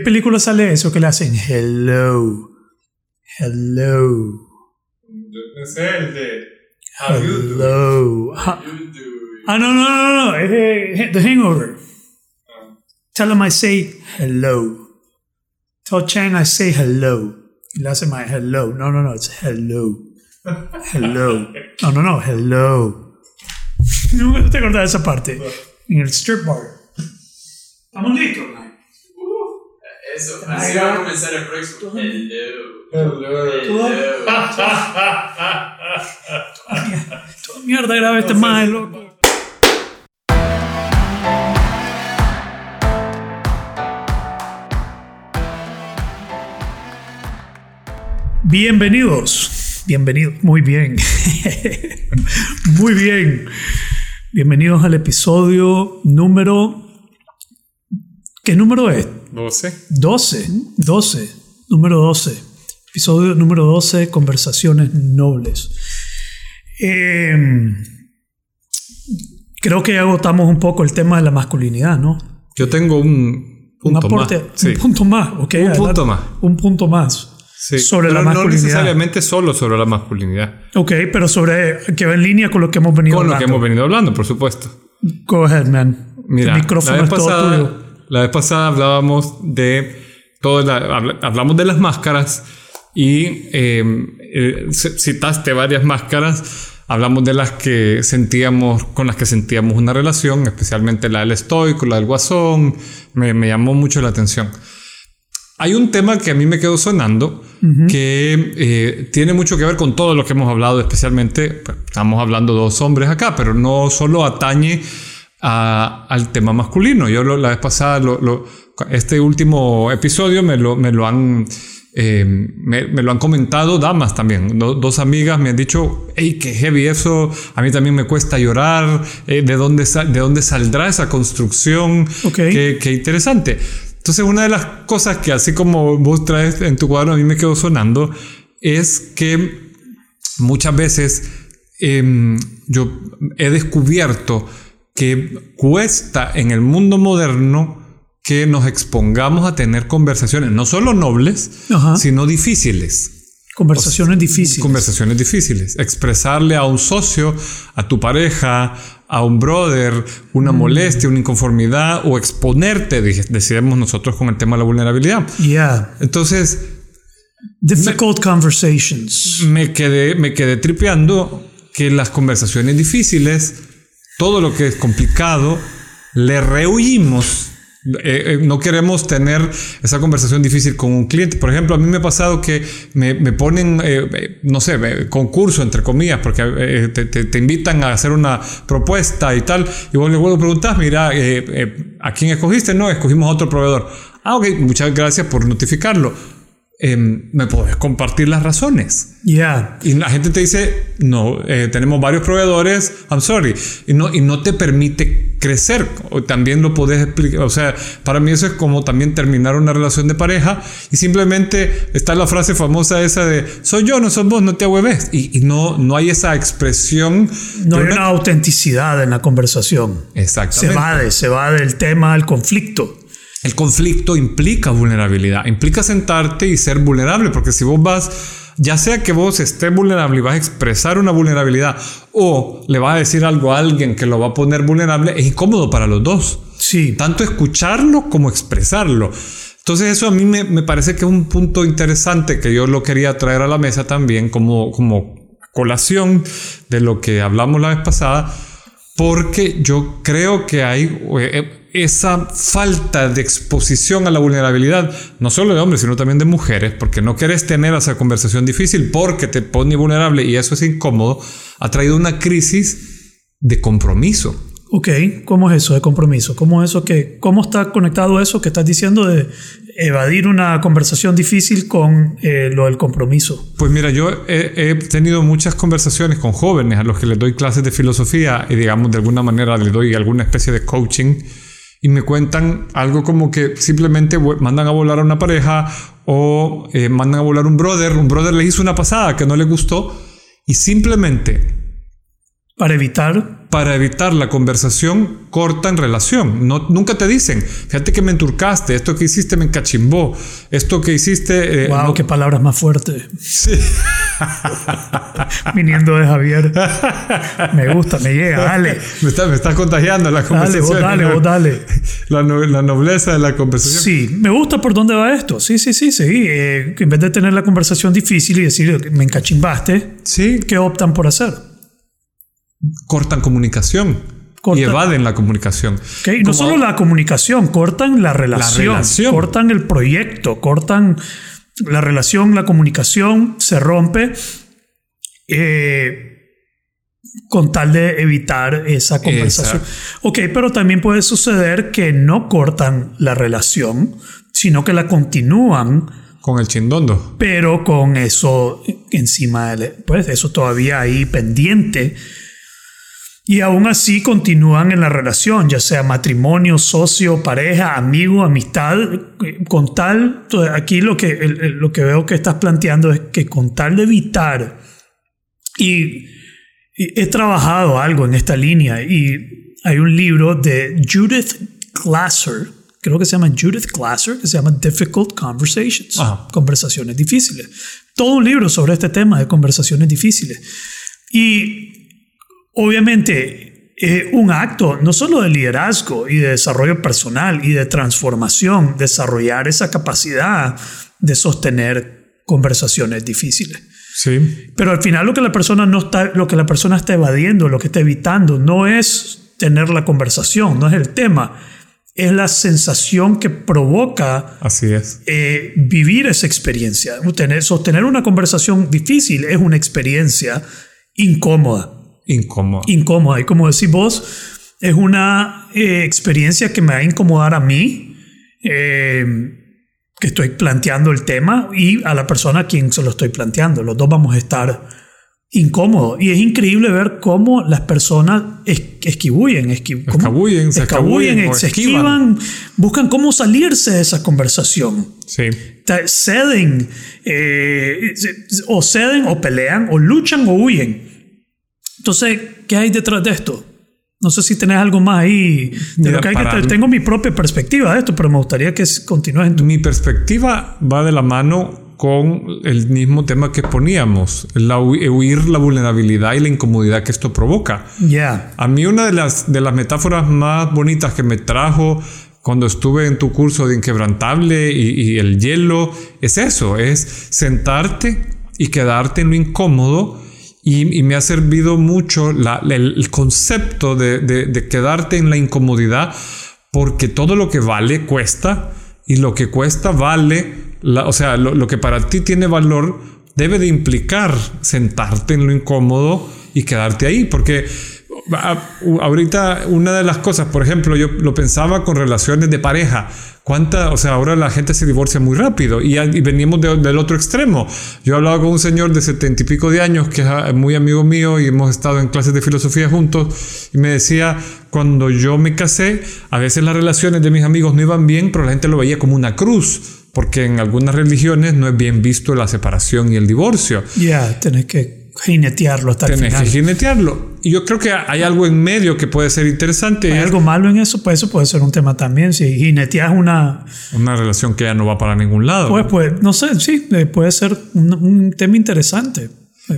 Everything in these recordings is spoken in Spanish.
¿Qué película sale eso que le hacen? Hello. Hello. Es el de How You Do. Hello. Ha- You Do. Ah, no, no, no, no. Es de The Hangover. Tell him I say hello. Tell Chang I say hello. Y le hace my hello. No, no, no. It's hello. Hello. No, no, no. Hello. Nunca te acordás de esa parte. En el strip bar. ¿Estamos listos? Eso, así va a comenzar el próximo. Hello. Toda, Hello. toda mierda graba este más loco. Bienvenidos, bienvenidos, muy bien, muy bien. Bienvenidos al episodio número. ¿Qué número es? 12. 12, 12, número 12. Episodio número 12, Conversaciones Nobles. Eh, creo que ya agotamos un poco el tema de la masculinidad, ¿no? Yo tengo un Un punto aporte, más. Sí. un punto más, ¿ok? Un adelante. punto más. Un punto más. Sí. sobre Pero la no masculinidad. necesariamente solo sobre la masculinidad. Ok, pero sobre que va en línea con lo que hemos venido Con lo que hablando. hemos venido hablando, por supuesto. Go ahead, man. Mira, el micrófono la, vez es todo pasada, tuyo. La vez pasada hablábamos de todo la- habla- hablamos de las máscaras y eh, eh, citaste varias máscaras. Hablamos de las que sentíamos, con las que sentíamos una relación, especialmente la del estoico, la del guasón. Me, me llamó mucho la atención. Hay un tema que a mí me quedó sonando que eh, tiene mucho que ver con todo lo que hemos hablado, especialmente, pues, estamos hablando de dos hombres acá, pero no solo atañe a- al tema masculino. Yo lo- la vez pasada, lo- lo- este último episodio me lo, me han... eh, me, me lo han comentado damas también. Do- dos amigas me han dicho, hey, qué heavy eso, a mí también me cuesta llorar, eh, ¿de, dónde ¿de dónde saldrá esa construcción? Qué interesante. Entonces, una de las cosas que así como vos traes en tu cuadro, a mí me quedó sonando, es que muchas veces em, yo he descubierto que cuesta en el mundo moderno que nos expongamos a tener conversaciones, no solo nobles, Ajá. sino difíciles. Conversaciones difíciles. Conversaciones difíciles. Expresarle a un socio, a tu pareja, a un brother, Mm. una molestia, una inconformidad o exponerte, decidimos nosotros con el tema de la vulnerabilidad. yeah. Entonces Difficult conversations. me quedé, me quedé tripeando que las conversaciones difíciles, todo lo que es complicado, le rehuimos. Eh, eh, no queremos tener esa conversación difícil con un cliente. Por ejemplo, a mí me ha pasado que me, me ponen, eh, no sé, concurso entre comillas, porque te, invitan a hacer una propuesta y tal, y vos le vuelvo a preguntar, mira, ¿a quién escogiste? No, escogimos otro proveedor. Ah, ok, muchas gracias por notificarlo. Em, ¿Me podés compartir las razones? Yeah. Y la gente te dice, no, eh, tenemos varios proveedores, I'm sorry, y no, y no te permite crecer. O también lo podés explicar, o sea, para mí eso es como también terminar una relación de pareja y simplemente está la frase famosa esa de, soy yo, no sos vos, no te ahueves. Y, y no, no hay esa expresión. No hay una autenticidad en la conversación. Se Exactamente. va, de, se va del tema al conflicto. El conflicto implica vulnerabilidad, implica sentarte y ser vulnerable, porque si vos vas, ya sea que vos estés vulnerable y vas a expresar una vulnerabilidad o le vas a decir algo a alguien que lo va a poner vulnerable, es incómodo para los dos. Sí. Tanto escucharlo como expresarlo. Entonces eso a mí me, me parece que es un punto interesante que yo lo quería traer a la mesa también como, como colación de lo que hablamos la vez pasada, porque yo creo que hay eh, esa falta de exposición a la vulnerabilidad, no solo de hombres, sino también de mujeres, porque no querés tener esa conversación difícil porque te pone vulnerable y eso es incómodo, ha traído una crisis de compromiso. Ok, ¿cómo es eso de compromiso? ¿Cómo es eso que, cómo está conectado eso que estás diciendo de evadir una conversación difícil con eh, lo del compromiso? Pues mira, yo he, he tenido muchas conversaciones con jóvenes a los que les doy clases de filosofía y digamos de alguna manera les doy alguna especie de coaching y me cuentan algo como que simplemente mandan a volar a una pareja o eh, mandan a volar un brother, un brother le hizo una pasada que no le gustó y simplemente Para evitar para evitar la conversación corta en relación. No, nunca te dicen, fíjate que me enturcaste, esto que hiciste me encachimbó, esto que hiciste... Eh, wow, qué palabras más fuertes. Sí. Viniendo de Javier. Me gusta, me llega, dale. Me estás me está contagiando la conversación. Dale, vos dale, vos dale. La, la, nobleza de la conversación. Sí, me gusta por dónde va esto. Sí, sí, sí, sí. Eh, en vez de tener la conversación difícil y decir, me encachimbaste, sí. ¿qué optan por hacer? Cortan comunicación. Y evaden la comunicación. Okay. No solo la comunicación, cortan la relación, cortan el proyecto, cortan la relación, la comunicación se rompe eh, con tal de evitar esa conversación. Ok, pero también puede suceder que no cortan la relación, sino que la continúan. Con el chindondo. Pero con eso encima, pues eso todavía ahí pendiente y aún así continúan en la relación, ya sea matrimonio, socio, pareja, amigo, amistad, con tal, aquí lo que, lo que veo que estás planteando es que con tal de evitar, y, he trabajado algo en esta línea, y hay un libro de Judith Glasser, creo que se llama Judith Glasser, que se llama Difficult Conversations, conversaciones difíciles. Todo un libro sobre este tema de conversaciones difíciles. Y obviamente eh, un acto no solo de liderazgo y de desarrollo personal y de transformación, desarrollar esa capacidad de sostener conversaciones difíciles. Sí. Pero al final lo que la persona no está, lo que la persona está evadiendo, lo que está evitando, no es tener la conversación, no es el tema, es la sensación que provoca Así es. Eh, vivir esa experiencia. sostener una conversación difícil es una experiencia incómoda. Incómoda. Incómoda. Y como decís vos, es una eh, experiencia que me va a incomodar a mí, eh, que estoy planteando el tema, y a la persona a quien se lo estoy planteando. Los dos vamos a estar incómodos. Y es increíble ver cómo las personas es, escabullen, se escabullen, se esquivan, buscan cómo salirse de esa conversación. Sí. Ceden, eh, o ceden, o pelean, o luchan, o huyen. Entonces, ¿qué hay detrás de esto? No sé si tenés algo más ahí. De lo que hay que tengo mi propia perspectiva de esto, pero me gustaría que continúes en tu... Mi perspectiva va de la mano con el mismo tema que poníamos, la huir la vulnerabilidad y la incomodidad que esto provoca. Ya. A mí una de las, de las metáforas más bonitas que me trajo cuando estuve en tu curso de inquebrantable y, y el hielo es eso, es sentarte y quedarte en lo incómodo y, me ha servido mucho el, concepto de, quedarte en la incomodidad porque todo lo que vale cuesta y lo que cuesta vale, o sea, lo, que para ti tiene valor debe de implicar sentarte en lo incómodo y quedarte ahí porque ahorita una de las cosas, por ejemplo, yo lo pensaba con relaciones de pareja. ¿Cuánta, o sea, ahora la gente se divorcia muy rápido y, venimos del otro extremo. Yo hablaba con un señor de setenta y pico de años que es muy amigo mío y hemos estado en clases de filosofía juntos y me decía, cuando yo me casé, a veces las relaciones de mis amigos no iban bien, pero la gente lo veía como una cruz porque en algunas religiones no es bien visto la separación y el divorcio. Ya, tenés que jinetearlo hasta el final. que jinetearlo. Y yo creo que hay algo en medio que puede ser interesante. ¿Hay algo malo en eso? Pues eso puede ser un tema también. Si jineteas una... Una relación que ya no va para ningún lado. Pues, pues no sé, sí, eh, puede ser un, tema interesante.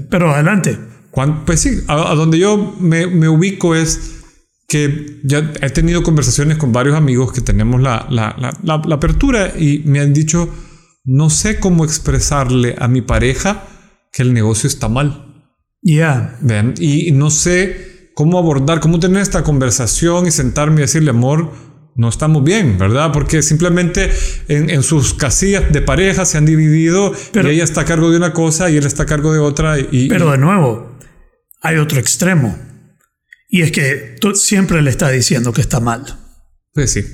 Pero adelante. pues sí, a, donde yo me, me, ubico es que ya he tenido conversaciones con varios amigos que tenemos la, la, la, la apertura y me han dicho, no sé cómo expresarle a mi pareja que el negocio está mal. Ya. Y no sé cómo abordar, cómo tener esta conversación y sentarme y decirle, amor, no estamos bien, ¿verdad? Porque simplemente en, sus casillas de pareja se han dividido pero, y ella está a cargo de una cosa y él está a cargo de otra. Y, pero de nuevo, hay otro extremo. Y es que tú siempre le estás diciendo que está mal. Pues sí.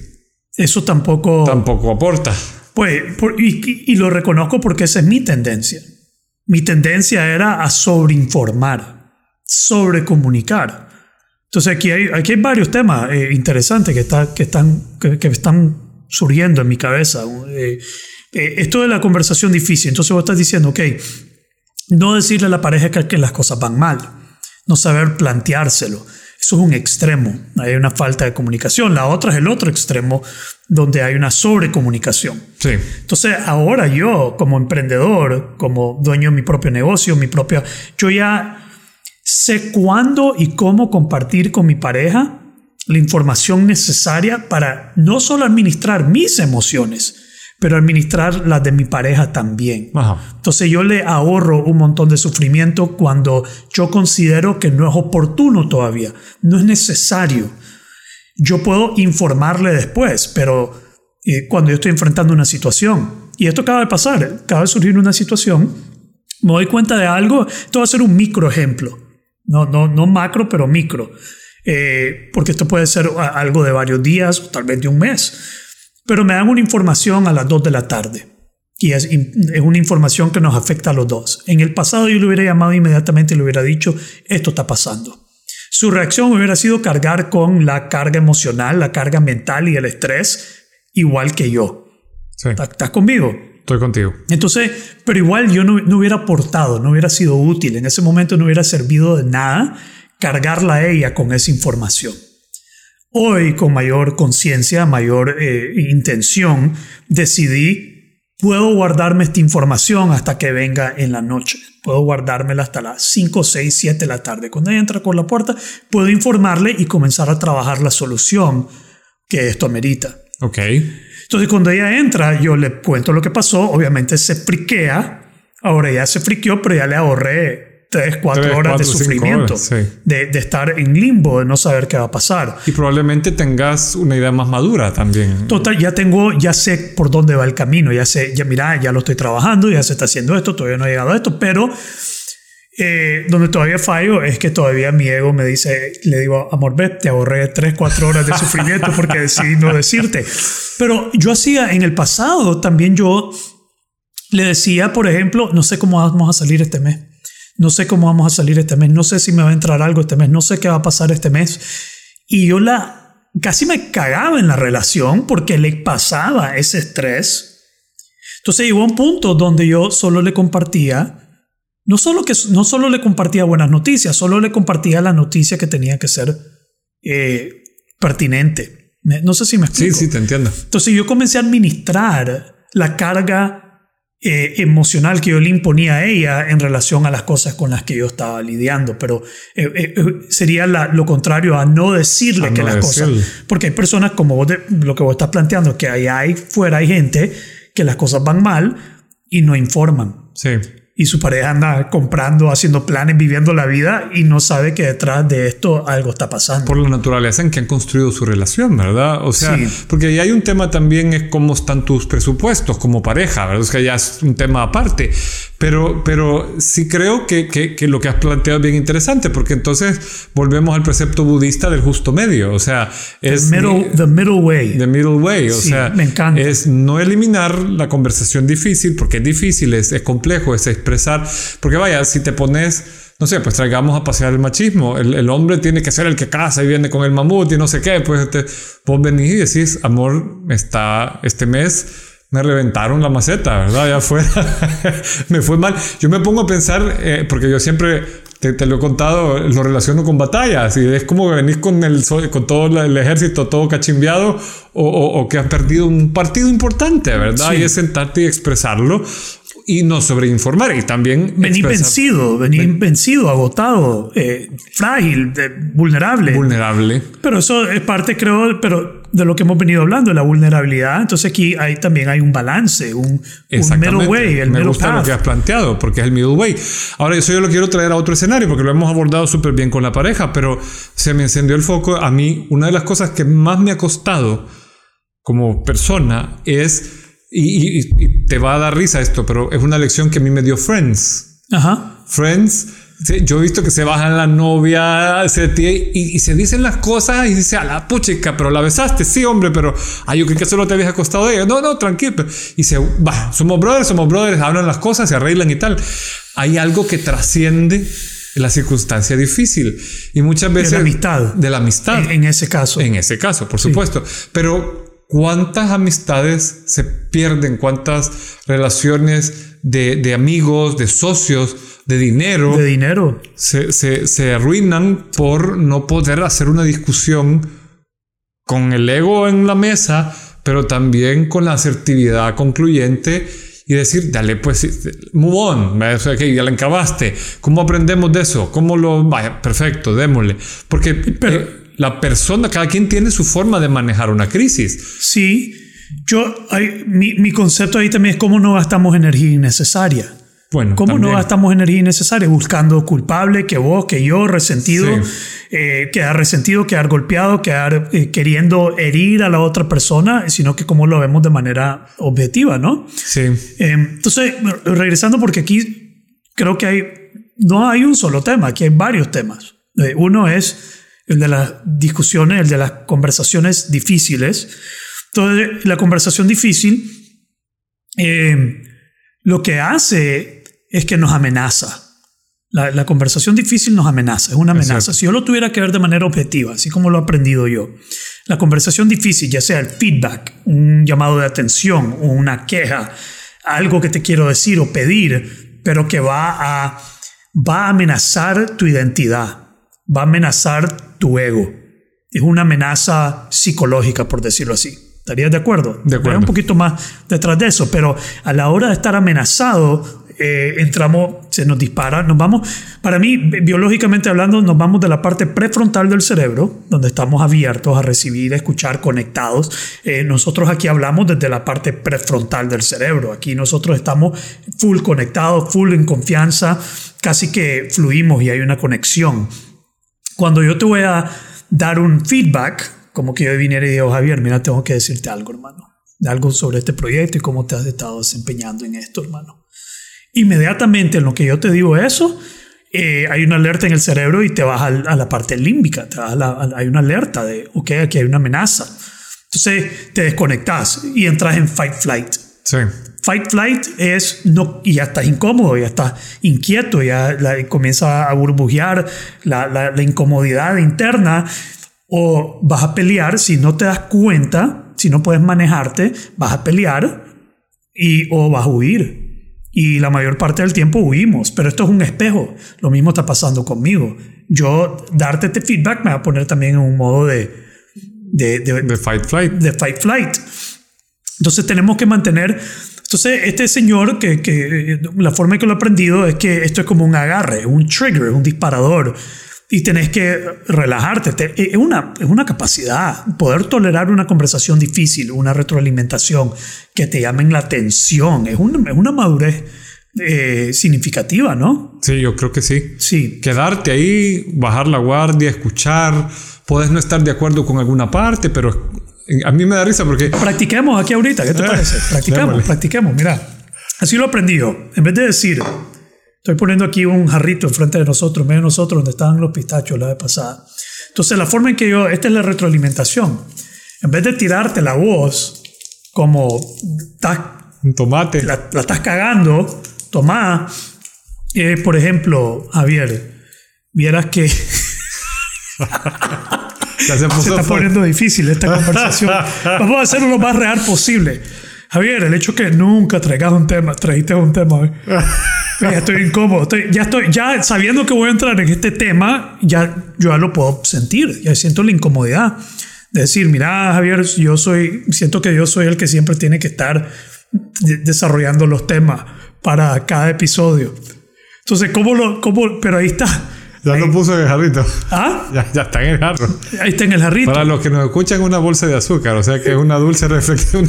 Eso tampoco... Tampoco aporta. Pues, y, y lo reconozco porque esa es mi tendencia. Mi tendencia era a sobreinformar, sobrecomunicar. Entonces aquí hay, aquí hay varios temas eh, interesantes que, está, que, están, que, están surgiendo en mi cabeza. Eh, eh, esto de la conversación difícil. Entonces vos estás diciendo, ok, no decirle a la pareja que, que las cosas van mal, no saber planteárselo. Eso es un extremo, hay una falta de comunicación. La otra es el otro extremo, donde hay una sobrecomunicación. Sí. Entonces, ahora yo, como emprendedor, como dueño de mi propio negocio, mi propia, yo ya sé cuándo y cómo compartir con mi pareja la información necesaria para no solo administrar mis emociones, pero administrar las de mi pareja también. Ajá. Entonces yo le ahorro un montón de sufrimiento cuando yo considero que no es oportuno todavía, no es necesario. Yo puedo informarle después, pero eh, cuando yo estoy enfrentando una situación, y esto acaba de pasar, acaba de surgir una situación, me doy cuenta de algo, esto va a ser un micro ejemplo, no, no, no macro, pero micro, eh, porque esto puede ser algo de varios días o tal vez de un mes, pero me dan una información a las 2 de la tarde. Y es, es una información que nos afecta a los dos. En el pasado yo le hubiera llamado inmediatamente y le hubiera dicho, esto está pasando. Su reacción hubiera sido cargar con la carga emocional, la carga mental y el estrés, igual que yo. Sí. ¿Estás estás conmigo? Estoy contigo. Entonces, pero igual yo no, no hubiera aportado, no hubiera sido útil. En ese momento no hubiera servido de nada cargarla a ella con esa información. Hoy, con mayor conciencia, mayor eh, intención, decidí, puedo guardarme esta información hasta que venga en la noche. Puedo guardármela hasta las 5, 6, 7 de la tarde. Cuando ella entra por la puerta, puedo informarle y comenzar a trabajar la solución que esto amerita. Ok. Entonces, cuando ella entra, yo le cuento lo que pasó. Obviamente se friquea. Ahora ya se friqueó, pero ya le ahorré 3, 4 Tres, horas de sufrimiento. horas, sí. de, de estar en limbo, de no saber qué va a pasar. Y probablemente tengas una idea más madura también. Total, ya tengo, ya sé por dónde va el camino. Ya sé, ya mira, ya lo estoy trabajando, ya se está haciendo esto, todavía no he llegado a esto, pero eh, donde todavía fallo es que todavía mi ego me dice, le digo, amor, ve, te ahorré 3, 4 horas de sufrimiento porque decidí no decirte. Pero yo hacía en el pasado también yo le decía, por ejemplo, no sé cómo vamos a salir este mes. No sé cómo vamos a salir este mes. No sé si me va a entrar algo este mes. No sé qué va a pasar este mes. Y yo la casi me cagaba en la relación porque le pasaba ese estrés. Entonces llegó a un punto donde yo solo le compartía no solo, que, no solo le compartía buenas noticias, solo le compartía la noticia que tenía que ser eh, pertinente. No sé si me Sí, explico. sí, te entiendo. Entonces yo comencé a administrar la carga eh, emocional que yo le imponía a ella en relación a las cosas con las que yo estaba lidiando, pero eh, eh, eh, sería la- lo contrario a no decirle A que no las decirle. cosas, porque hay personas como vos de- lo que vos estás planteando, que allá hay fuera hay gente que las cosas van mal y no informan Sí. Y su pareja anda comprando, haciendo planes, viviendo la vida y no sabe que detrás de esto algo está pasando. Por la naturaleza en que han construido su relación, ¿verdad? O sea, Sí. porque ahí hay un tema también es cómo están tus presupuestos como pareja, ¿verdad? Es que ya es un tema aparte. Pero, pero sí creo que, que, que lo que has planteado es bien interesante, porque entonces volvemos al precepto budista del justo medio. O sea, es middle, the middle way. the middle way. O Sí, sea, me encanta. es no eliminar la conversación difícil, porque es difícil, es, es complejo, es expresar. Porque vaya, si te pones, no sé, pues traigamos a pasear el machismo. El, el hombre tiene que ser el que casa y viene con el mamut y no sé qué. Pues te, vos venís y decís, amor, está este mes. Me reventaron la maceta, ¿verdad? Allá afuera me fue mal. Yo me pongo a pensar, eh, porque yo siempre te, te lo he contado, lo relaciono con batallas y es como que venís con, el, con todo el ejército todo cachimbeado o, o- o que has perdido un partido importante, ¿verdad? Sí. Y es sentarte y expresarlo y no sobreinformar y también Vení expresar- vencido, vení vencido, agotado, eh, frágil, de- vulnerable. vulnerable. pero eso es parte, creo, pero de lo que hemos venido hablando, la vulnerabilidad. Entonces aquí hay, también hay un balance, un, middle way, el Me middle gusta lo que has planteado, porque es el middle way. Ahora, eso yo lo quiero traer a otro escenario, porque lo hemos abordado súper bien con la pareja, pero se me encendió el foco. A mí, una de las cosas que más me ha costado como persona es, y, y- y te va a dar risa esto, pero es una lección que a mí me dio Friends. Ajá. Friends, sí, yo he visto que se bajan la novia se y, y se dicen las cosas y dice a la puchica, pero la besaste, sí, hombre, pero ay, yo creí que solo te habías acostado de ella. No, no, tranquilo. Y se va, somos brothers, somos brothers, hablan las cosas, se arreglan y tal. Hay algo que trasciende la circunstancia difícil y muchas veces amistad. de la amistad. En, en ese caso. En ese caso, por supuesto. Pero ¿cuántas amistades se pierden? ¿Cuántas relaciones de, de amigos, de socios de dinero, de dinero. se, se, se arruinan por no poder hacer una discusión con el ego en la mesa, pero también con la asertividad concluyente y decir, dale, pues, move on, o sea, que ya la encabaste. ¿Cómo aprendemos de eso? ¿Cómo lo...? Vaya, perfecto, démosle. Porque Pero- eh, la persona, cada quien tiene su forma de manejar una crisis. Sí, yo, hay- mi, mi concepto ahí también es cómo no gastamos energía innecesaria. Bueno, ¿Cómo también. no gastamos energía innecesaria buscando culpable, que vos, que yo, resentido, Sí. eh, quedar resentido, quedar golpeado, quedar eh, queriendo herir a la otra persona, sino que cómo lo vemos de manera objetiva, ¿no? Sí, Eh, entonces, regresando porque aquí creo que hay, no hay un solo tema, aquí hay varios temas. Eh, uno es el de las discusiones, el de las conversaciones difíciles. Entonces, la conversación difícil eh, lo que hace es que nos amenaza. La, la conversación difícil nos amenaza, es una amenaza. Si yo lo tuviera que ver de manera objetiva, así como lo he aprendido yo, la conversación difícil, ya sea el feedback, un llamado de atención o una queja, algo que te quiero decir o pedir, pero que va a, va a amenazar tu identidad, va a amenazar tu ego. Es una amenaza psicológica, por decirlo así. ¿Estarías de acuerdo? De acuerdo. Un poquito más detrás de eso, pero a la hora de estar amenazado, eh, entramos, se nos dispara, nos vamos, para mí, bi- biológicamente hablando, nos vamos de la parte prefrontal del cerebro, donde estamos abiertos a recibir, a escuchar, conectados. Eh, nosotros aquí hablamos desde la parte prefrontal del cerebro. Aquí nosotros estamos full conectados, full en confianza, casi que fluimos y hay una conexión cuando yo te voy a dar un feedback, como que yo viniera y digo, Javier, mira, tengo que decirte algo, hermano. Algo sobre este proyecto y cómo te has estado desempeñando en esto, hermano. Inmediatamente en lo que yo te digo eso, eh, hay una alerta en el cerebro y te vas al- a, la parte límbica. te vas a la- a- hay una alerta de, ok, aquí hay una amenaza. Entonces te desconectas y entras en fight flight. sí. Fight flight es no, y ya estás incómodo, ya estás inquieto, ya la- comienza a burbujear la, la- la incomodidad interna. O vas a pelear si no te das cuenta, si no puedes manejarte, vas a pelear y, o vas a huir. Y la mayor parte del tiempo huimos, pero esto es un espejo. Lo mismo está pasando conmigo. Yo darte este feedback me va a poner también en un modo de, de, de- De fight flight. de fight flight. Entonces tenemos que mantener. Entonces, este señor, que, que la forma en que lo he aprendido es que esto es como un agarre, un trigger, un disparador. Y tenés que relajarte. Te- es, una, es una capacidad. Poder tolerar una conversación difícil, una retroalimentación, que te llamen la atención. Es una, es una madurez eh, significativa, ¿no? Sí, yo creo que sí. Sí. Quedarte ahí, bajar la guardia, escuchar. Puedes no estar de acuerdo con alguna parte, pero a mí me da risa porque Practiquemos aquí ahorita, ¿qué te parece? Practiquemos, practiquemos. Mira, así lo aprendí yo. En vez de decir, estoy poniendo aquí un jarrito enfrente de nosotros, medio de nosotros, donde estaban los pistachos la vez pasada. Entonces, la forma en que yo, esta es la retroalimentación. En vez de tirarte la voz como estás un tomate. la, la estás cagando, tomá. Eh, por ejemplo, Javier, vieras que se se está fuerte. poniendo difícil esta conversación. Vamos a hacerlo lo más real posible. Javier, el hecho que nunca traigas un tema, trajiste un tema hoy. Ya estoy incómodo. Estoy- ya estoy, ya sabiendo que voy a entrar en este tema, ya yo ya lo puedo sentir. Ya siento la incomodidad de decir, mira, Javier, yo soy, siento que yo soy el que siempre tiene que estar de- desarrollando los temas para cada episodio. Entonces, ¿cómo lo, cómo, pero ahí está. Ya lo puso en el jarrito. ¿Ah? Ya, ya está en el jarro. Ahí está en el jarrito. Para los que nos escuchan, una bolsa de azúcar, o sea que es una dulce reflexión.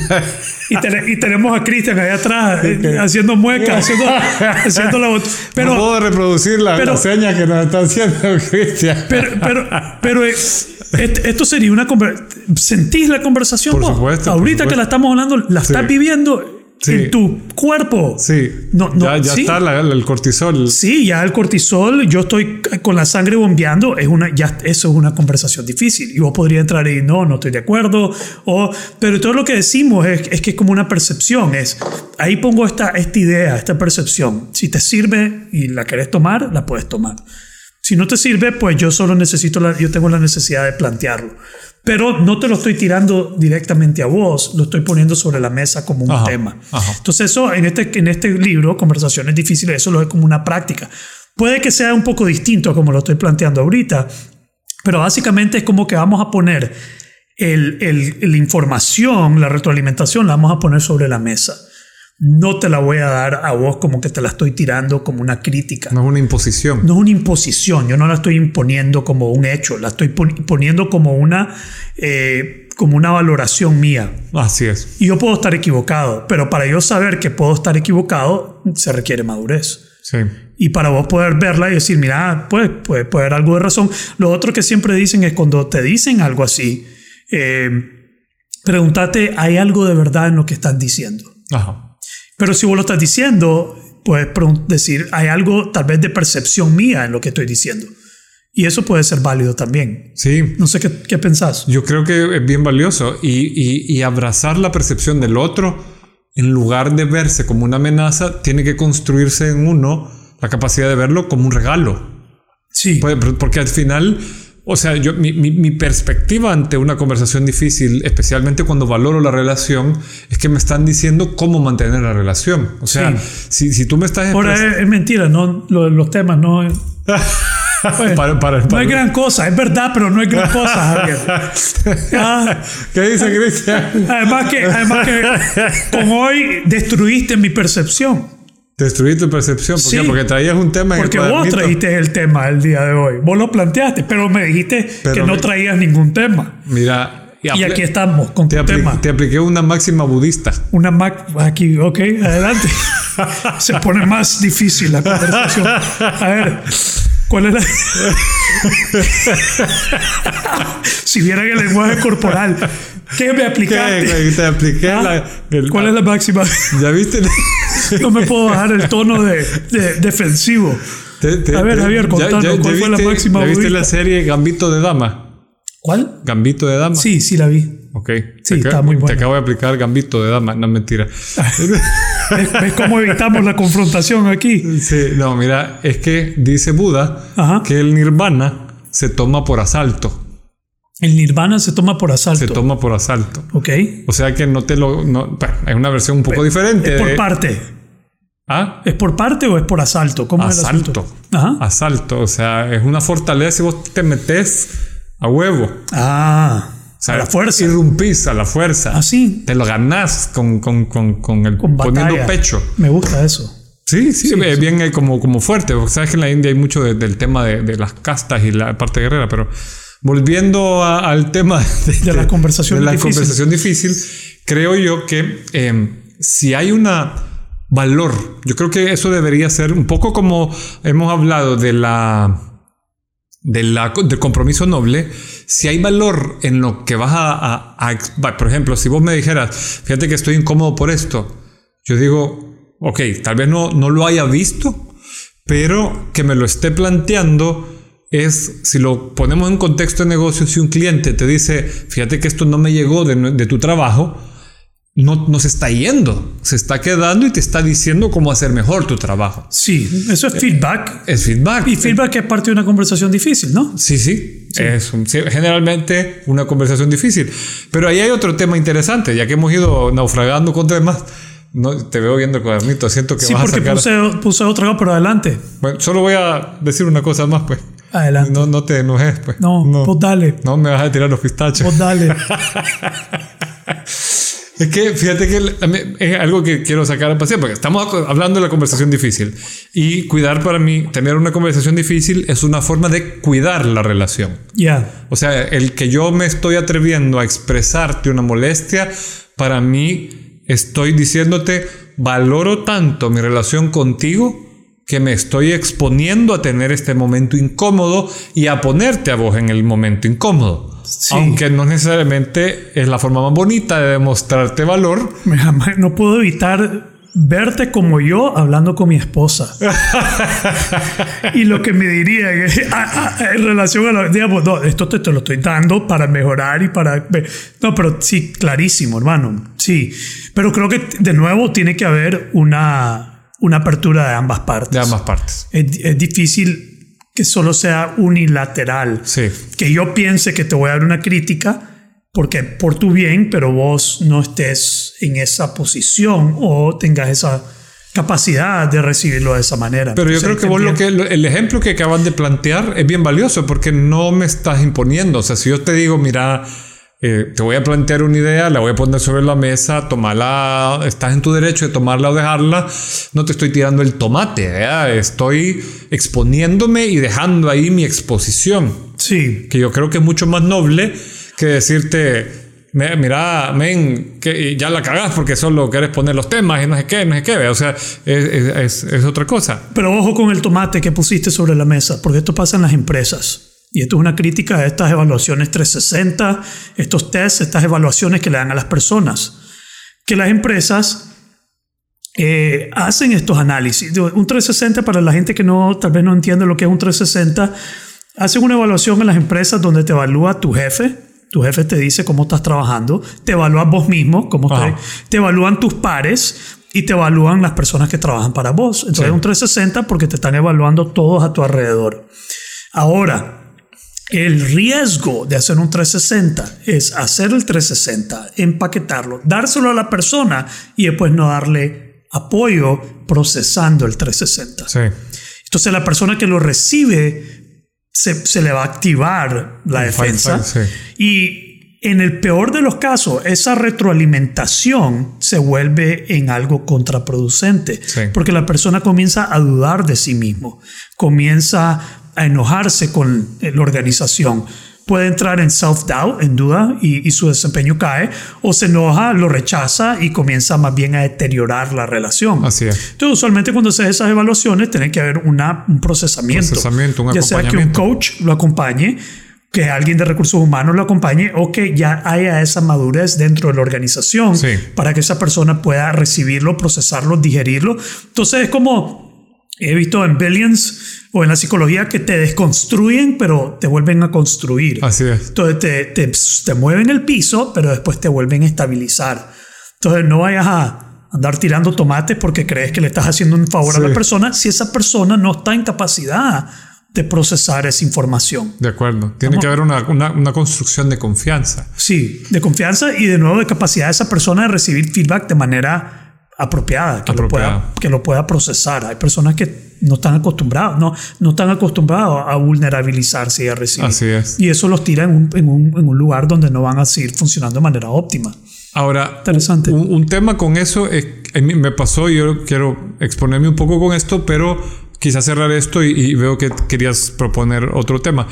Y, tene- y tenemos a Cristian allá atrás eh, haciendo muecas, haciendo, haciendo la bot- no Pero, puedo reproducir la, pero- la seña que nos está haciendo Cristian. pero, pero, pero, eh, est- esto sería una conversación. ¿Sentís la conversación? Por vos? supuesto, por Ahorita que la estamos hablando, la estás viviendo Sí. en tu cuerpo. Sí, No, no, ya, ya sí. está la- el cortisol. Sí, ya el cortisol, yo estoy con la sangre bombeando, es una, ya eso es una conversación difícil. Y vos podría entrar y no, no estoy de acuerdo. O, pero todo lo que decimos es, es que es como una percepción. Es, ahí pongo esta, esta idea, esta percepción. Si te sirve y la querés tomar, la puedes tomar. Si no te sirve, pues yo solo necesito, la, yo tengo la necesidad de plantearlo. Pero no te lo estoy tirando directamente a vos, lo estoy poniendo sobre la mesa como un Ajá, tema. ajá. Entonces eso en este, en este libro, Conversaciones Difíciles, eso lo ve como una práctica. Puede que sea un poco distinto a como lo estoy planteando ahorita, pero básicamente es como que vamos a poner el, el- la información, la retroalimentación, la vamos a poner sobre la mesa. No te la voy a dar a vos como que te la estoy tirando como una crítica. No es una imposición. No es una imposición, yo no la estoy imponiendo como un hecho, la estoy pon- poniendo como una, eh, como una valoración mía. Así es. Y yo puedo estar equivocado, pero para yo saber que puedo estar equivocado, se requiere madurez. Sí. Y para vos poder verla y decir, mira, pues puede, puede haber algo de razón. Lo otro que siempre dicen es cuando te dicen algo así, eh, pregúntate, ¿hay algo de verdad en lo que están diciendo? Ajá. Pero si vos lo estás diciendo, puedes decir, hay algo tal vez de percepción mía en lo que estoy diciendo. Y eso puede ser válido también. Sí. No sé qué, qué pensás. Yo creo que es bien valioso y, y- y abrazar la percepción del otro en lugar de verse como una amenaza, tiene que construirse en uno la capacidad de verlo como un regalo. Sí, Porque al final, o sea, yo, mi, mi- mi perspectiva ante una conversación difícil, especialmente cuando valoro la relación, es que me están diciendo cómo mantener la relación. O sea, si, si tú me estás... ahora es, es mentira, no, lo- los temas no, es- pues, para, para- no para- es gran cosa, es verdad, pero no es gran cosa, Javier. Ah, ¿Qué dice Cristian? además, que, además que con hoy destruiste mi percepción. Destruir tu percepción. ¿Por qué? Sí. Porque traías un tema en el Porque vos trajiste el tema el día de hoy. Vos lo planteaste, pero me dijiste Pero que no traías ningún tema. Mira, Y aquí estamos con te, tu apli- tema. te apliqué una máxima budista. Una Mac aquí, ok, adelante. Se pone más difícil la conversación. A ver, ¿cuál es la. si vieran el lenguaje corporal, ¿qué me ¿Qué? aplicaste? Te apliqué Ah, la. el- ¿Cuál es la máxima? ¿Ya viste? No me puedo bajar el tono de, de- defensivo. Te- te- A ver, te- Javier, contanos, ya- ya ¿cuál fue la máxima ¿Ya viste la serie Gambito de Dama? ¿Cuál? Gambito de Dama. Sí, sí la vi. Ok. Sí, te, está muy te buena. acabo de aplicar Gambito de Dama. No, mentira. ¿Ves, ves cómo evitamos la confrontación aquí? sí, no, mira, es que dice Buda Ajá. que el nirvana se toma por asalto. El nirvana se toma por asalto. Se toma por asalto. Ok. O sea que no te lo. No, bueno, es una versión un poco diferente. Es por de- parte. ¿Ah? ¿Es por parte o es por asalto? ¿Cómo es el Asalto. Ajá. Asalto. O sea, es una fortaleza y vos te metes a huevo. Ah, O sea, a la fuerza. Irrumpís a la fuerza. Así. Te lo ganás con, con, con, con el Con poniendo pecho. Me gusta eso. Sí, sí, es bien eh, como, como fuerte. Porque sabes que en la India hay mucho de- del tema de, de las castas y la parte guerrera, pero volviendo a- al tema De la conversación de la difícil. conversación difícil, creo yo que eh, si hay una valor, yo creo que eso debería ser un poco como hemos hablado de la de del compromiso noble, si hay valor en lo que vas a, a- a Por ejemplo, si vos me dijeras, fíjate que estoy incómodo por esto, yo digo, ok, tal vez no, no lo haya visto, pero que me lo esté planteando es, si lo ponemos en contexto de negocio, si un cliente te dice, fíjate que esto no me llegó de, de tu trabajo, no, no se está yendo, se está quedando y te está diciendo cómo hacer mejor tu trabajo. Sí, eso es feedback. Es feedback. Y feedback es parte de una conversación difícil, ¿no? Sí, sí. Es sí, generalmente una conversación difícil. Pero ahí hay otro tema interesante, ya que hemos ido naufragando con temas. No, te veo viendo el cuadernito, siento que Sí, vas a porque sacar. puse, puse otro, pero adelante. Bueno, solo voy a decir una cosa más, pues. Adelante. No, no te enojes, pues. No, no, vos dale. no me vas a tirar los pistachos. Vos dale. Es que fíjate que es algo que quiero sacar a pasear, porque estamos hablando de la conversación difícil. Y cuidar para mí, tener una conversación difícil es una forma de cuidar la relación. Ya. O sea, el que yo me estoy atreviendo a expresarte una molestia, para mí estoy diciéndote, valoro tanto mi relación contigo que me estoy exponiendo a tener este momento incómodo y a ponerte a vos en el momento incómodo. Sí. Aunque no necesariamente es la forma más bonita de demostrarte valor. No puedo evitar verte como yo hablando con mi esposa. y lo que me diría que, ah, ah, en relación a lo, digamos, no, esto te, te lo estoy dando para mejorar y para... No, pero sí, clarísimo, hermano. Sí. Pero creo que de nuevo tiene que haber una, una apertura de ambas partes. De ambas partes. Es, es difícil que solo sea unilateral. Sí. Que yo piense que te voy a dar una crítica porque por tu bien, pero vos no estés en esa posición o tengas esa capacidad de recibirlo de esa manera. Pero yo creo que vos lo que también- el ejemplo que acaban de plantear es bien valioso porque no me estás imponiendo. O sea, si yo te digo, mira, eh, te voy a plantear una idea, la voy a poner sobre la mesa, tomarla, estás en tu derecho de tomarla o dejarla, no te estoy tirando el tomate, ¿verdad? estoy exponiéndome y dejando ahí mi exposición, Sí, que yo creo que es mucho más noble que decirte, "Me- mira, men, que ya la cagás porque solo querés poner los temas y no sé qué, no sé qué, o sea, es- es otra cosa. pero ojo con el tomate que pusiste sobre la mesa, porque esto pasa en las empresas. Y esto es una crítica a estas evaluaciones 360, estos tests, estas evaluaciones que le dan a las personas. Que las empresas eh, hacen estos análisis. Un 360, para la gente que no, tal vez no entiende lo que es un 360, hacen una evaluación en las empresas donde te evalúa tu jefe. Tu jefe te dice cómo estás trabajando, te evalúas vos mismo, cómo te, te evalúan tus pares y te evalúan las personas que trabajan para vos. Entonces Sí. es un 360 porque te están evaluando todos a tu alrededor. Ahora, el riesgo de hacer un 360 es hacer el 360, empaquetarlo, dárselo a la persona y después no darle apoyo procesando el 360. Sí. Entonces la persona que lo recibe se, se le va a activar la El fight, defensa fight, sí. y en el peor de los casos esa retroalimentación se vuelve en algo contraproducente Sí. porque la persona comienza a dudar de sí mismo, comienza a enojarse con eh, la organización. Puede entrar en self-doubt, en duda, y, y su desempeño cae, o se enoja, lo rechaza y comienza más bien a deteriorar la relación. Así es. Entonces, usualmente cuando se hacen esas evaluaciones, tiene que haber una, un procesamiento. Procesamiento, un ya sea que un coach lo acompañe, que alguien de recursos humanos lo acompañe o que ya haya esa madurez dentro de la organización Sí. para que esa persona pueda recibirlo, procesarlo, digerirlo. Entonces es como he visto en Billions o en la psicología que te desconstruyen pero te vuelven a construir. Así es. Entonces te, te, te mueven el piso, pero después te vuelven a estabilizar. Entonces no vayas a andar tirando tomates porque crees que le estás haciendo un favor a Sí. la persona si esa persona no está en capacidad de procesar esa información. De acuerdo. Tiene Vamos. que haber una, una- una construcción de confianza. Sí, de confianza y de nuevo de capacidad de esa persona de recibir feedback de manera apropiada, que, Lo, Apropiada. pueda, que lo pueda procesar. Hay personas que no están acostumbradas, no, no están acostumbrados a vulnerabilizarse y a recibir. Así es. Y eso los tira en un, en un- en un lugar donde no van a seguir funcionando de manera óptima. Ahora, Interesante. Un, un tema con eso es, me pasó y yo quiero exponerme un poco con esto, pero quizás cerrar esto y, y veo que querías proponer otro tema.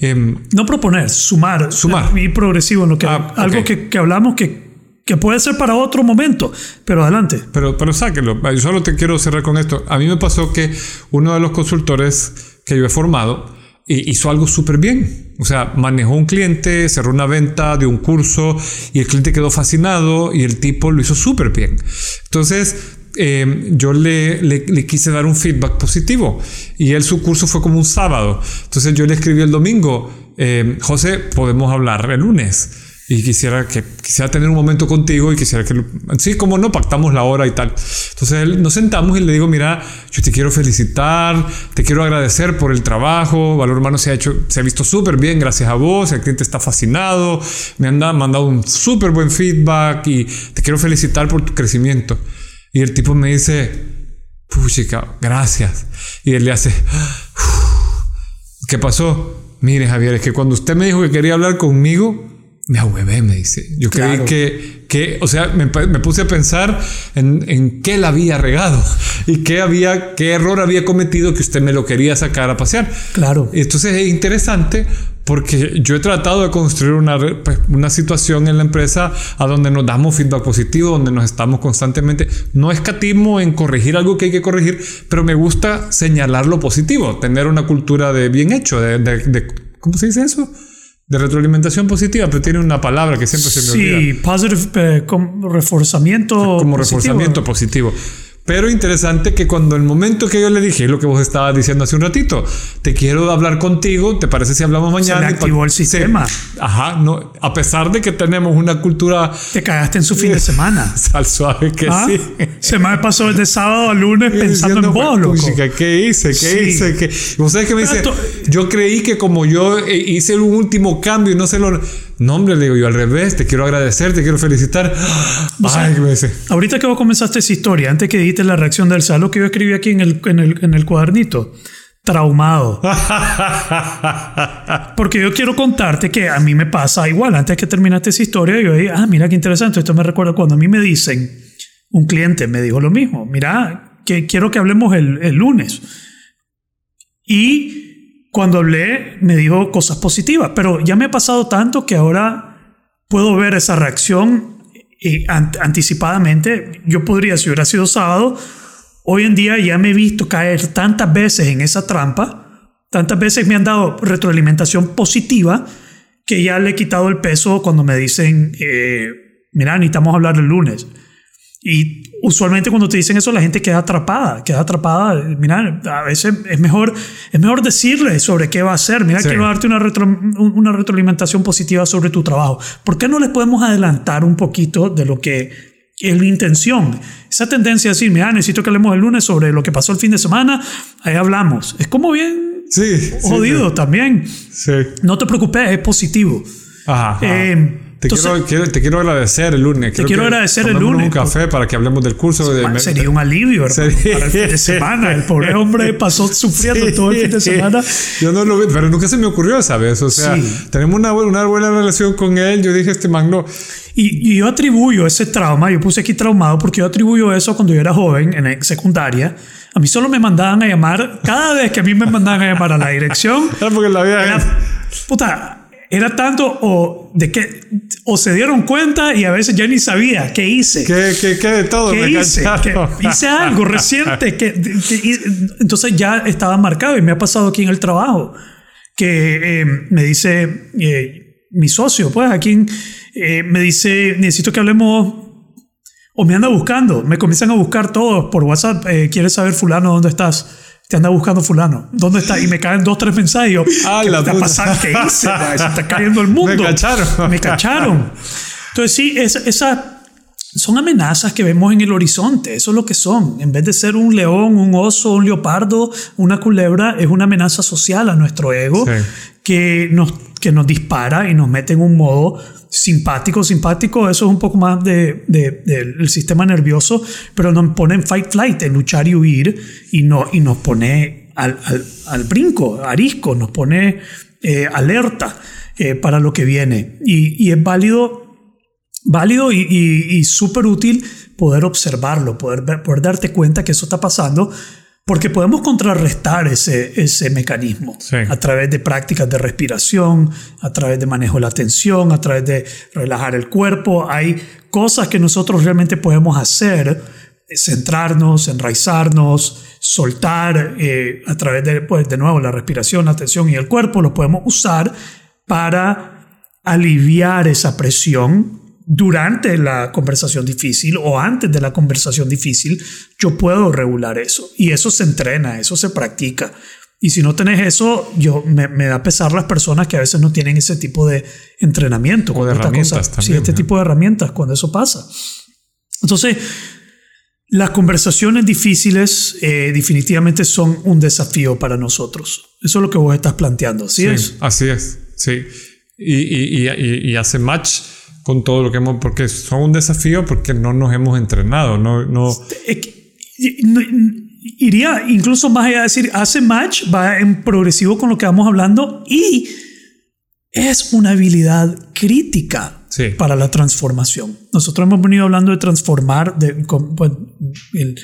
Em, No proponer, sumar. Sumar. Y progresivo en lo que. Ah, algo ok. que, que hablamos que, que puede ser para otro momento, pero adelante. pero, pero sáquelo. Yo solo te quiero cerrar con esto. A mí me pasó que uno de los consultores que yo he formado hi- hizo algo súper bien. O sea, manejó un cliente, cerró una venta de un curso y el cliente quedó fascinado y el tipo lo hizo súper bien. Entonces, eh, yo le, le- le quise dar un feedback positivo y él su curso fue como un sábado. Entonces yo le escribí el domingo, eh, José, podemos hablar el lunes. Y quisiera que quisiera tener un momento contigo y quisiera que sí, como no pactamos la hora y tal. Entonces él, nos sentamos y le digo, mira, yo te quiero felicitar, te quiero agradecer por el trabajo, Valor Humano se ha hecho, se ha visto súper bien gracias a vos, el cliente está fascinado, me han da- mandado un súper buen feedback y te quiero felicitar por tu crecimiento. Y el tipo me dice, puchica, gracias. Y él le hace, ¿qué pasó? Mire, Javier, es que cuando usted me dijo que quería hablar conmigo, me ahuevé, me dice. Yo Claro. creí que, que, o sea, me, me puse a pensar en, en qué la había regado y qué había, qué error había cometido que usted me lo quería sacar a pasear. Claro. Entonces es interesante porque yo he tratado de construir una, pues, una situación en la empresa a donde nos damos feedback positivo, donde nos estamos constantemente, no escatismo en corregir algo que hay que corregir, pero me gusta señalar lo positivo, tener una cultura de bien hecho, de, de- de- ¿cómo se dice eso? De retroalimentación positiva, pero tiene una palabra que siempre se me olvida Sí, positive, eh, como reforzamiento. como positivo. reforzamiento positivo. Pero interesante que cuando el momento que yo le dije lo que vos estabas diciendo hace un ratito, te quiero hablar contigo, ¿te parece si hablamos mañana? le pa- activó el sistema. Ajá, no, a pesar de que tenemos una cultura Te cagaste en su fin de semana. sal suave que ¿Ah? sí. Se me pasó de sábado a lunes pensando en vos, loco. "Puchica, ¿Qué hice? ¿Qué Sí. hice? ¿Qué-". ¿Vos sabés qué me dice? Yo creí que como yo eh, hice un último cambio y no se lo... No, hombre, le digo yo al revés, te quiero agradecer, te quiero felicitar. Ay, me dice. Ahorita que vos comenzaste esa historia, antes que dijiste la reacción del sal, lo que yo escribí aquí en el, en el, en el cuadernito, traumado. Porque yo quiero contarte que a mí me pasa igual, antes que terminaste esa historia, yo dije, ah, mira qué interesante, esto me recuerda cuando a mí me dicen, un cliente me dijo lo mismo, mira, que quiero que hablemos el, el lunes. Y cuando hablé, me dijo cosas positivas, pero ya me ha pasado tanto que ahora puedo ver esa reacción eh, ant- anticipadamente. Yo podría, si hubiera sido sábado, hoy en día ya me he visto caer tantas veces en esa trampa, tantas veces me han dado retroalimentación positiva, que ya le he quitado el peso cuando me dicen, eh, mira, necesitamos hablar el lunes. Y usualmente cuando te dicen eso la gente queda atrapada, queda atrapada. Mira, a veces es mejor, es mejor decirle sobre qué va a hacer. Mira, Sí. quiero darte una, retro- una retroalimentación positiva sobre tu trabajo. ¿Por qué no les podemos adelantar un poquito de lo que es la intención? Esa tendencia a decir, mira, necesito que hablemos el lunes sobre lo que pasó el fin de semana, ahí hablamos. Es como bien Sí. sí, jodido también. Sí. No te preocupes, es positivo. Ajá. ajá. Eh, te, entonces- quiero, quiero- te quiero agradecer el lunes. Te quiero agradecer el lunes, un café para que hablemos del curso. De, Man, sería un alivio, hermano, Sería- para el fin de semana. El pobre hombre pasó sufriendo Sí. todo el fin de semana. Yo no lo vi, pero nunca se me ocurrió esa vez. O sea, Sí. tenemos una, una buena relación con él. Yo dije, este magno. Y, y yo atribuyo ese trauma, yo puse aquí traumado porque yo atribuyo eso cuando yo era joven, en secundaria. A mí solo me mandaban a llamar, cada vez que a mí me mandaban a llamar a la dirección, Era porque la vida era, puta, era tanto o de que o se dieron cuenta y a veces ya ni sabía qué hice. que, que, que de todo ¿Qué me hice? Que hice algo reciente que, que- entonces ya estaba marcado y me ha pasado aquí en el trabajo que eh, me dice eh, mi socio, pues aquí eh, me dice necesito que hablemos o me anda buscando, me comienzan a buscar todos por WhatsApp, eh, ¿quieres saber fulano dónde estás? Te anda buscando fulano. ¿Dónde está? Y me caen dos, tres mensajes. y yo, Ah, ¿Qué la está pasando? ¿Qué hice? Se está cayendo el mundo. Me cacharon. Me cacharon. Entonces sí, es- esa, son amenazas que vemos en el horizonte. Eso es lo que son. En vez de ser un león, un oso, un leopardo, una culebra, es una amenaza social a nuestro ego Sí. que, nos, que nos dispara y nos mete en un modo simpático. Simpático, eso es un poco más de, de- del sistema nervioso, pero nos pone en fight flight, en luchar y huir, y, no, y nos pone al, al, al brinco, arisco, nos pone eh, alerta eh, para lo que viene. Y, y es válido válido y, y, y súper útil poder observarlo, poder, poder darte cuenta que eso está pasando, porque podemos contrarrestar ese, ese mecanismo Sí. a través de prácticas de respiración, a través de manejo de la tensión, a través de relajar el cuerpo. Hay cosas que nosotros realmente podemos hacer, eh, centrarnos, enraizarnos, soltar eh, a través de, pues, de nuevo, la respiración, la tensión y el cuerpo, lo podemos usar para aliviar esa presión durante la conversación difícil o antes de la conversación difícil, yo puedo regular eso. Y eso se entrena, eso se practica. Y si no tenés eso, yo me, me da pesar las personas que a veces no tienen ese tipo de entrenamiento. O de herramientas sí, también, este ¿no? tipo de herramientas, cuando eso pasa. Entonces, las conversaciones difíciles eh, definitivamente son un desafío para nosotros. Eso es lo que vos estás planteando, ¿así Sí, es? así es, sí. Y, y, y, y- y hace match con todo lo que hemos, porque son un desafío porque no nos hemos entrenado, no, no, iría incluso más allá de decir, hace match, va en progresivo con lo que vamos hablando y es una habilidad crítica Sí. para la transformación. Nosotros hemos venido hablando de transformar, de con- pues, el-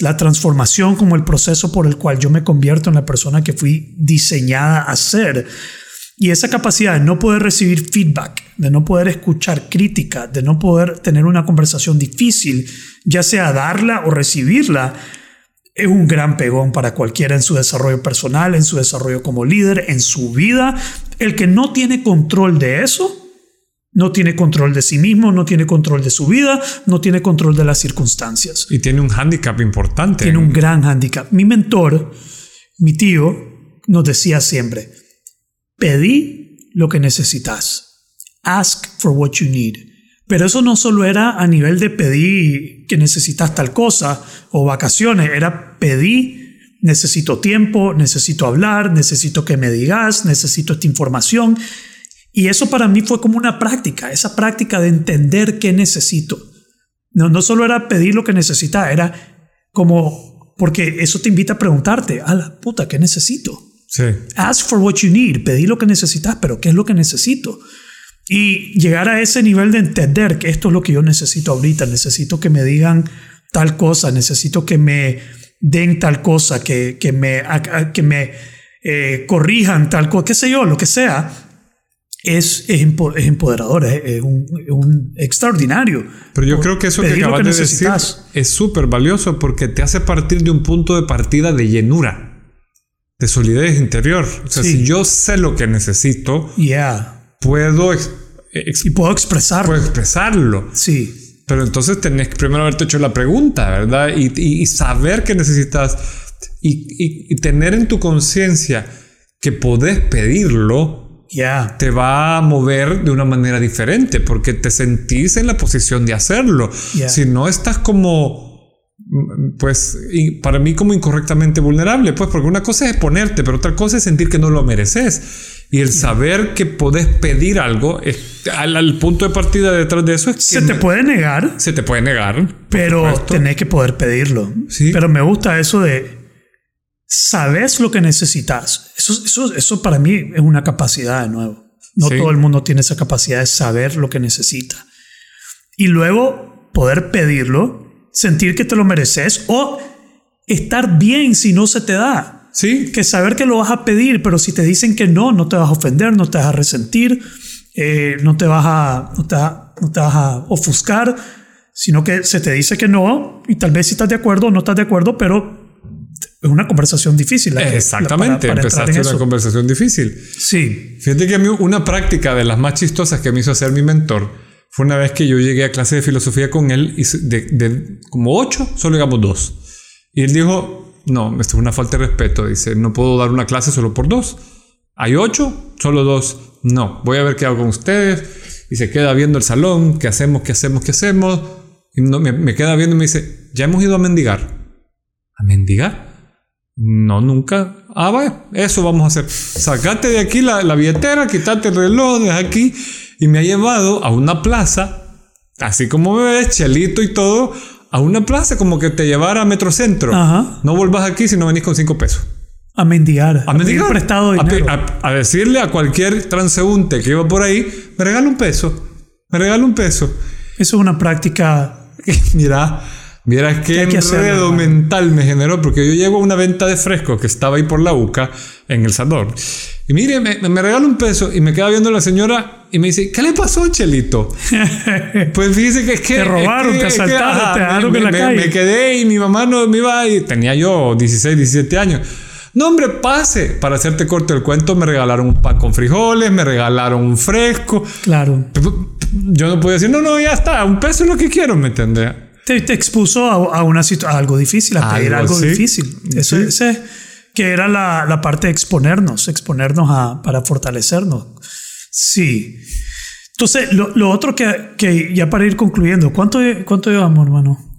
la transformación como el proceso por el cual yo me convierto en la persona que fui diseñada a ser. Y esa capacidad de no poder recibir feedback, de no poder escuchar crítica, de no poder tener una conversación difícil, ya sea darla o recibirla, es un gran pegón para cualquiera en su desarrollo personal, en su desarrollo como líder, en su vida. El que no tiene control de eso, no tiene control de sí mismo, no tiene control de su vida, no tiene control de las circunstancias. y tiene un hándicap importante. Tiene un gran hándicap. Mi mentor, mi tío, nos decía siempre, pedí lo que necesitas. Ask for what you need. Pero eso no solo era a nivel de pedir que necesitas tal cosa o vacaciones, era pedí, necesito tiempo, necesito hablar, necesito que me digas, necesito esta información. Y eso para mí fue como una práctica, esa práctica de entender qué necesito. No, no solo era pedir lo que necesitaba, era como, porque eso te invita a preguntarte, a la puta, ¿qué necesito? Sí. Ask for what you need, pedir lo que necesitas, pero ¿qué es lo que necesito? Y llegar a ese nivel de entender que esto es lo que yo necesito ahorita, necesito que me digan tal cosa, necesito que me den tal cosa, que, que me, que me eh, corrijan tal cosa, qué sé yo, lo que sea, es, es, empoderador, es, un, extraordinario. Pero yo creo que eso que acabas de decir es súper valioso porque te hace partir de un punto de partida de llenura, de solidez interior. O sea, si yo sé lo que necesito, puedo, y puedo expresarlo. Puedo expresarlo. Sí. Pero entonces tenés que primero haberte hecho la pregunta, ¿verdad? Y, y, saber que necesitas y, tener en tu conciencia que podés pedirlo, ya te va a mover de una manera diferente porque te sentís en la posición de hacerlo. Si no estás como, pues, para mí como incorrectamente vulnerable, pues, porque una cosa es ponerte, pero otra cosa es sentir que no lo mereces. Y el saber que podés pedir algo, al, punto de partida detrás de eso es que... Se te puede negar. Se te puede negar. Pero tenés que poder pedirlo. Sí. Pero me gusta eso de... Sabes lo que necesitas. Eso, eso, eso para mí es una capacidad de nuevo. No todo el mundo tiene esa capacidad de saber lo que necesita. Y luego poder pedirlo, sentir que te lo mereces o estar bien si no se te da. Sí. Que saber que lo vas a pedir, pero si te dicen que no, no te vas a ofender, no te vas a resentir, eh, no, te vas a, no, te, no te vas a ofuscar, sino que se te dice que no y tal vez si estás de acuerdo o no estás de acuerdo, pero es una conversación difícil. Exactamente, empezaste una conversación difícil. Sí. Fíjate que a mí una práctica de las más chistosas que me hizo hacer mi mentor fue una vez que yo llegué a clase de filosofía con él y de, de como ocho, solo llegamos dos. Y él dijo, no, esto es una falta de respeto. Dice, no puedo dar una clase solo por dos. Hay ocho, solo dos. No, voy a ver qué hago con ustedes. Y se queda viendo el salón, qué hacemos, qué hacemos, qué hacemos. Y no, me, queda viendo y me dice, ya hemos ido a mendigar. ¿A mendigar? No, nunca. Ah, vaya, eso vamos a hacer. Sacate de aquí la, la billetera, quítate el reloj, de aquí. Y me ha llevado a una plaza, así como me ves, chelito y todo, a una plaza como que te llevara a Metrocentro. Ajá. No vuelvas aquí si no venís con cinco pesos. A mendigar. A mendigar. prestado dinero. A, decirle a cualquier transeúnte que iba por ahí, me regala un peso. Me regala un peso. Eso es una práctica. Mira, mira qué enredo mental me generó, porque yo llego a una venta de fresco que estaba ahí por la UCA, en El Salvador. Y mire, me, me regala un peso y me queda viendo la señora y me dice, ¿qué le pasó, Chelito? pues fíjese que es que... Te robaron, te asaltaron, te dejaron en la calle. Me quedé y mi mamá no me iba y tenía yo 16, 17 años. No, hombre, pase. Para hacerte corto el cuento, me regalaron un pan con frijoles, me regalaron un fresco. Claro. Yo no podía decir, no, no, ya está, un peso es lo que quiero, ¿me entiendes? Te, te, expuso a, a una situación, algo difícil, a pedir algo, difícil. Eso, ese, que era la, la, parte de exponernos, exponernos a, para fortalecernos. Sí. Entonces, lo, lo otro que, que, ya para ir concluyendo, ¿cuánto, cuánto llevamos, hermano?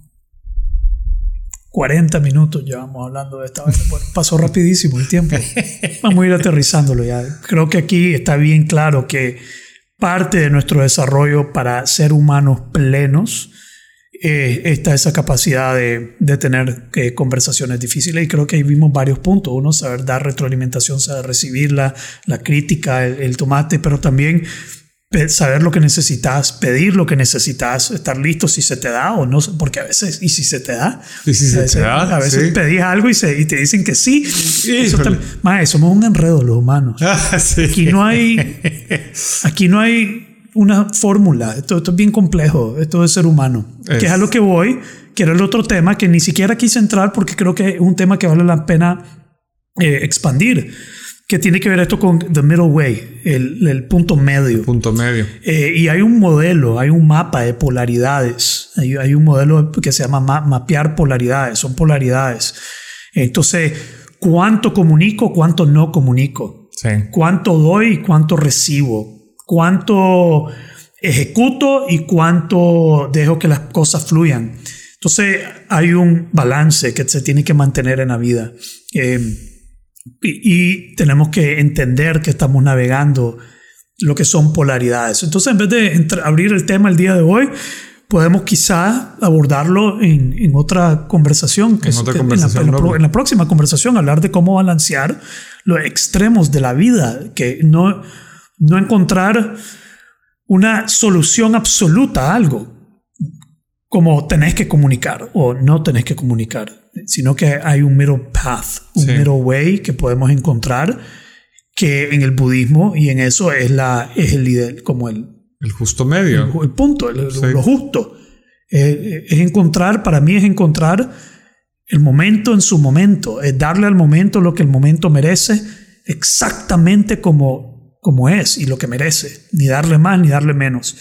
40 minutos llevamos hablando de esta vez. Bueno, pasó rapidísimo el tiempo. Vamos a ir aterrizándolo ya. Creo que aquí está bien claro que parte de nuestro desarrollo para ser humanos plenos eh, está esa capacidad de, de tener eh, conversaciones difíciles y creo que ahí vimos varios puntos. Uno, saber dar retroalimentación, saber recibir la, la crítica, el, tomate, pero también saber lo que necesitas, pedir lo que necesitas, estar listo si se te da o no, porque a veces, y si se te da, ¿Y si se te da? a veces pedís algo y, se, y, te dicen que sí. Eso más, somos un enredo los humanos. Ah, aquí no hay, aquí no hay una fórmula. Esto, es bien complejo, esto es ser humano. Que es a lo que voy, que era el otro tema que ni siquiera quise entrar porque creo que es un tema que vale la pena eh, expandir. Que tiene que ver esto con the middle way, el, el punto medio. Punto medio. Eh, y hay un modelo, hay un mapa de polaridades. Hay, hay un modelo que se llama mapear polaridades, son polaridades. Entonces, ¿cuánto comunico, cuánto no comunico? Sí. ¿Cuánto doy y cuánto recibo? Cuánto ejecuto y cuánto dejo que las cosas fluyan. Entonces hay un balance que se tiene que mantener en la vida. Eh, y, tenemos que entender que estamos navegando lo que son polaridades. Entonces, en vez de abrir el tema el día de hoy, podemos quizá abordarlo en, en otra conversación, que, En otra que conversación en, la, noble. en la próxima conversación, hablar de cómo balancear los extremos de la vida, que no, no encontrar una solución absoluta a algo, como tenés que comunicar o no tenés que comunicar, sino que hay un middle path, un Sí. middle way que podemos encontrar que en el budismo y en eso es la es el ide- como el, El justo medio. el, el punto, el- Sí. lo justo. Eh, es encontrar, para mí es encontrar el momento en su momento, es darle al momento lo que el momento merece exactamente como, como es y lo que merece, ni darle más ni darle menos.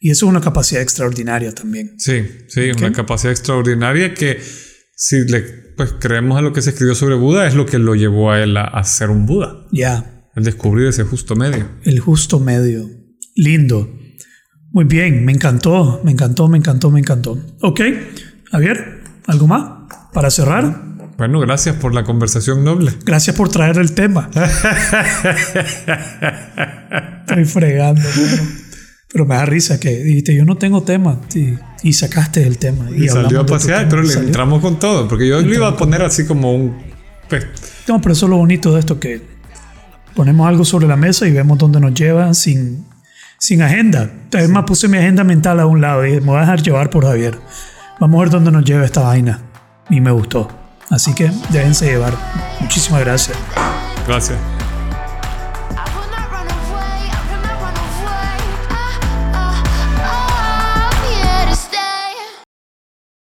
Y eso es una capacidad extraordinaria también. Sí, sí, una capacidad extraordinaria que si le pues, creemos a lo que se escribió sobre Buda es lo que lo llevó a él a, a ser un Buda, Ya, el descubrir ese justo medio. el justo medio. Lindo. Muy bien, me encantó, me encantó, me encantó, me encantó. Ok, Javier, ¿algo más para cerrar? Bueno, gracias por la conversación noble. Gracias por traer el tema. Estoy fregando, pero, pero me da risa que dijiste, yo no tengo tema, y, y sacaste el tema. Y, hablamos salió a pasear, tema, pero y le salió. entramos con todo, porque yo lo iba a poner así como un... pues, No, pero eso es lo bonito de esto, que ponemos algo sobre la mesa y vemos dónde nos lleva sin, sin agenda. Además puse mi agenda mental a un lado y me voy a dejar llevar por Javier. Vamos a ver dónde nos lleva esta vaina. Y me gustó. Así que déjense llevar. Muchísimas gracias. gracias.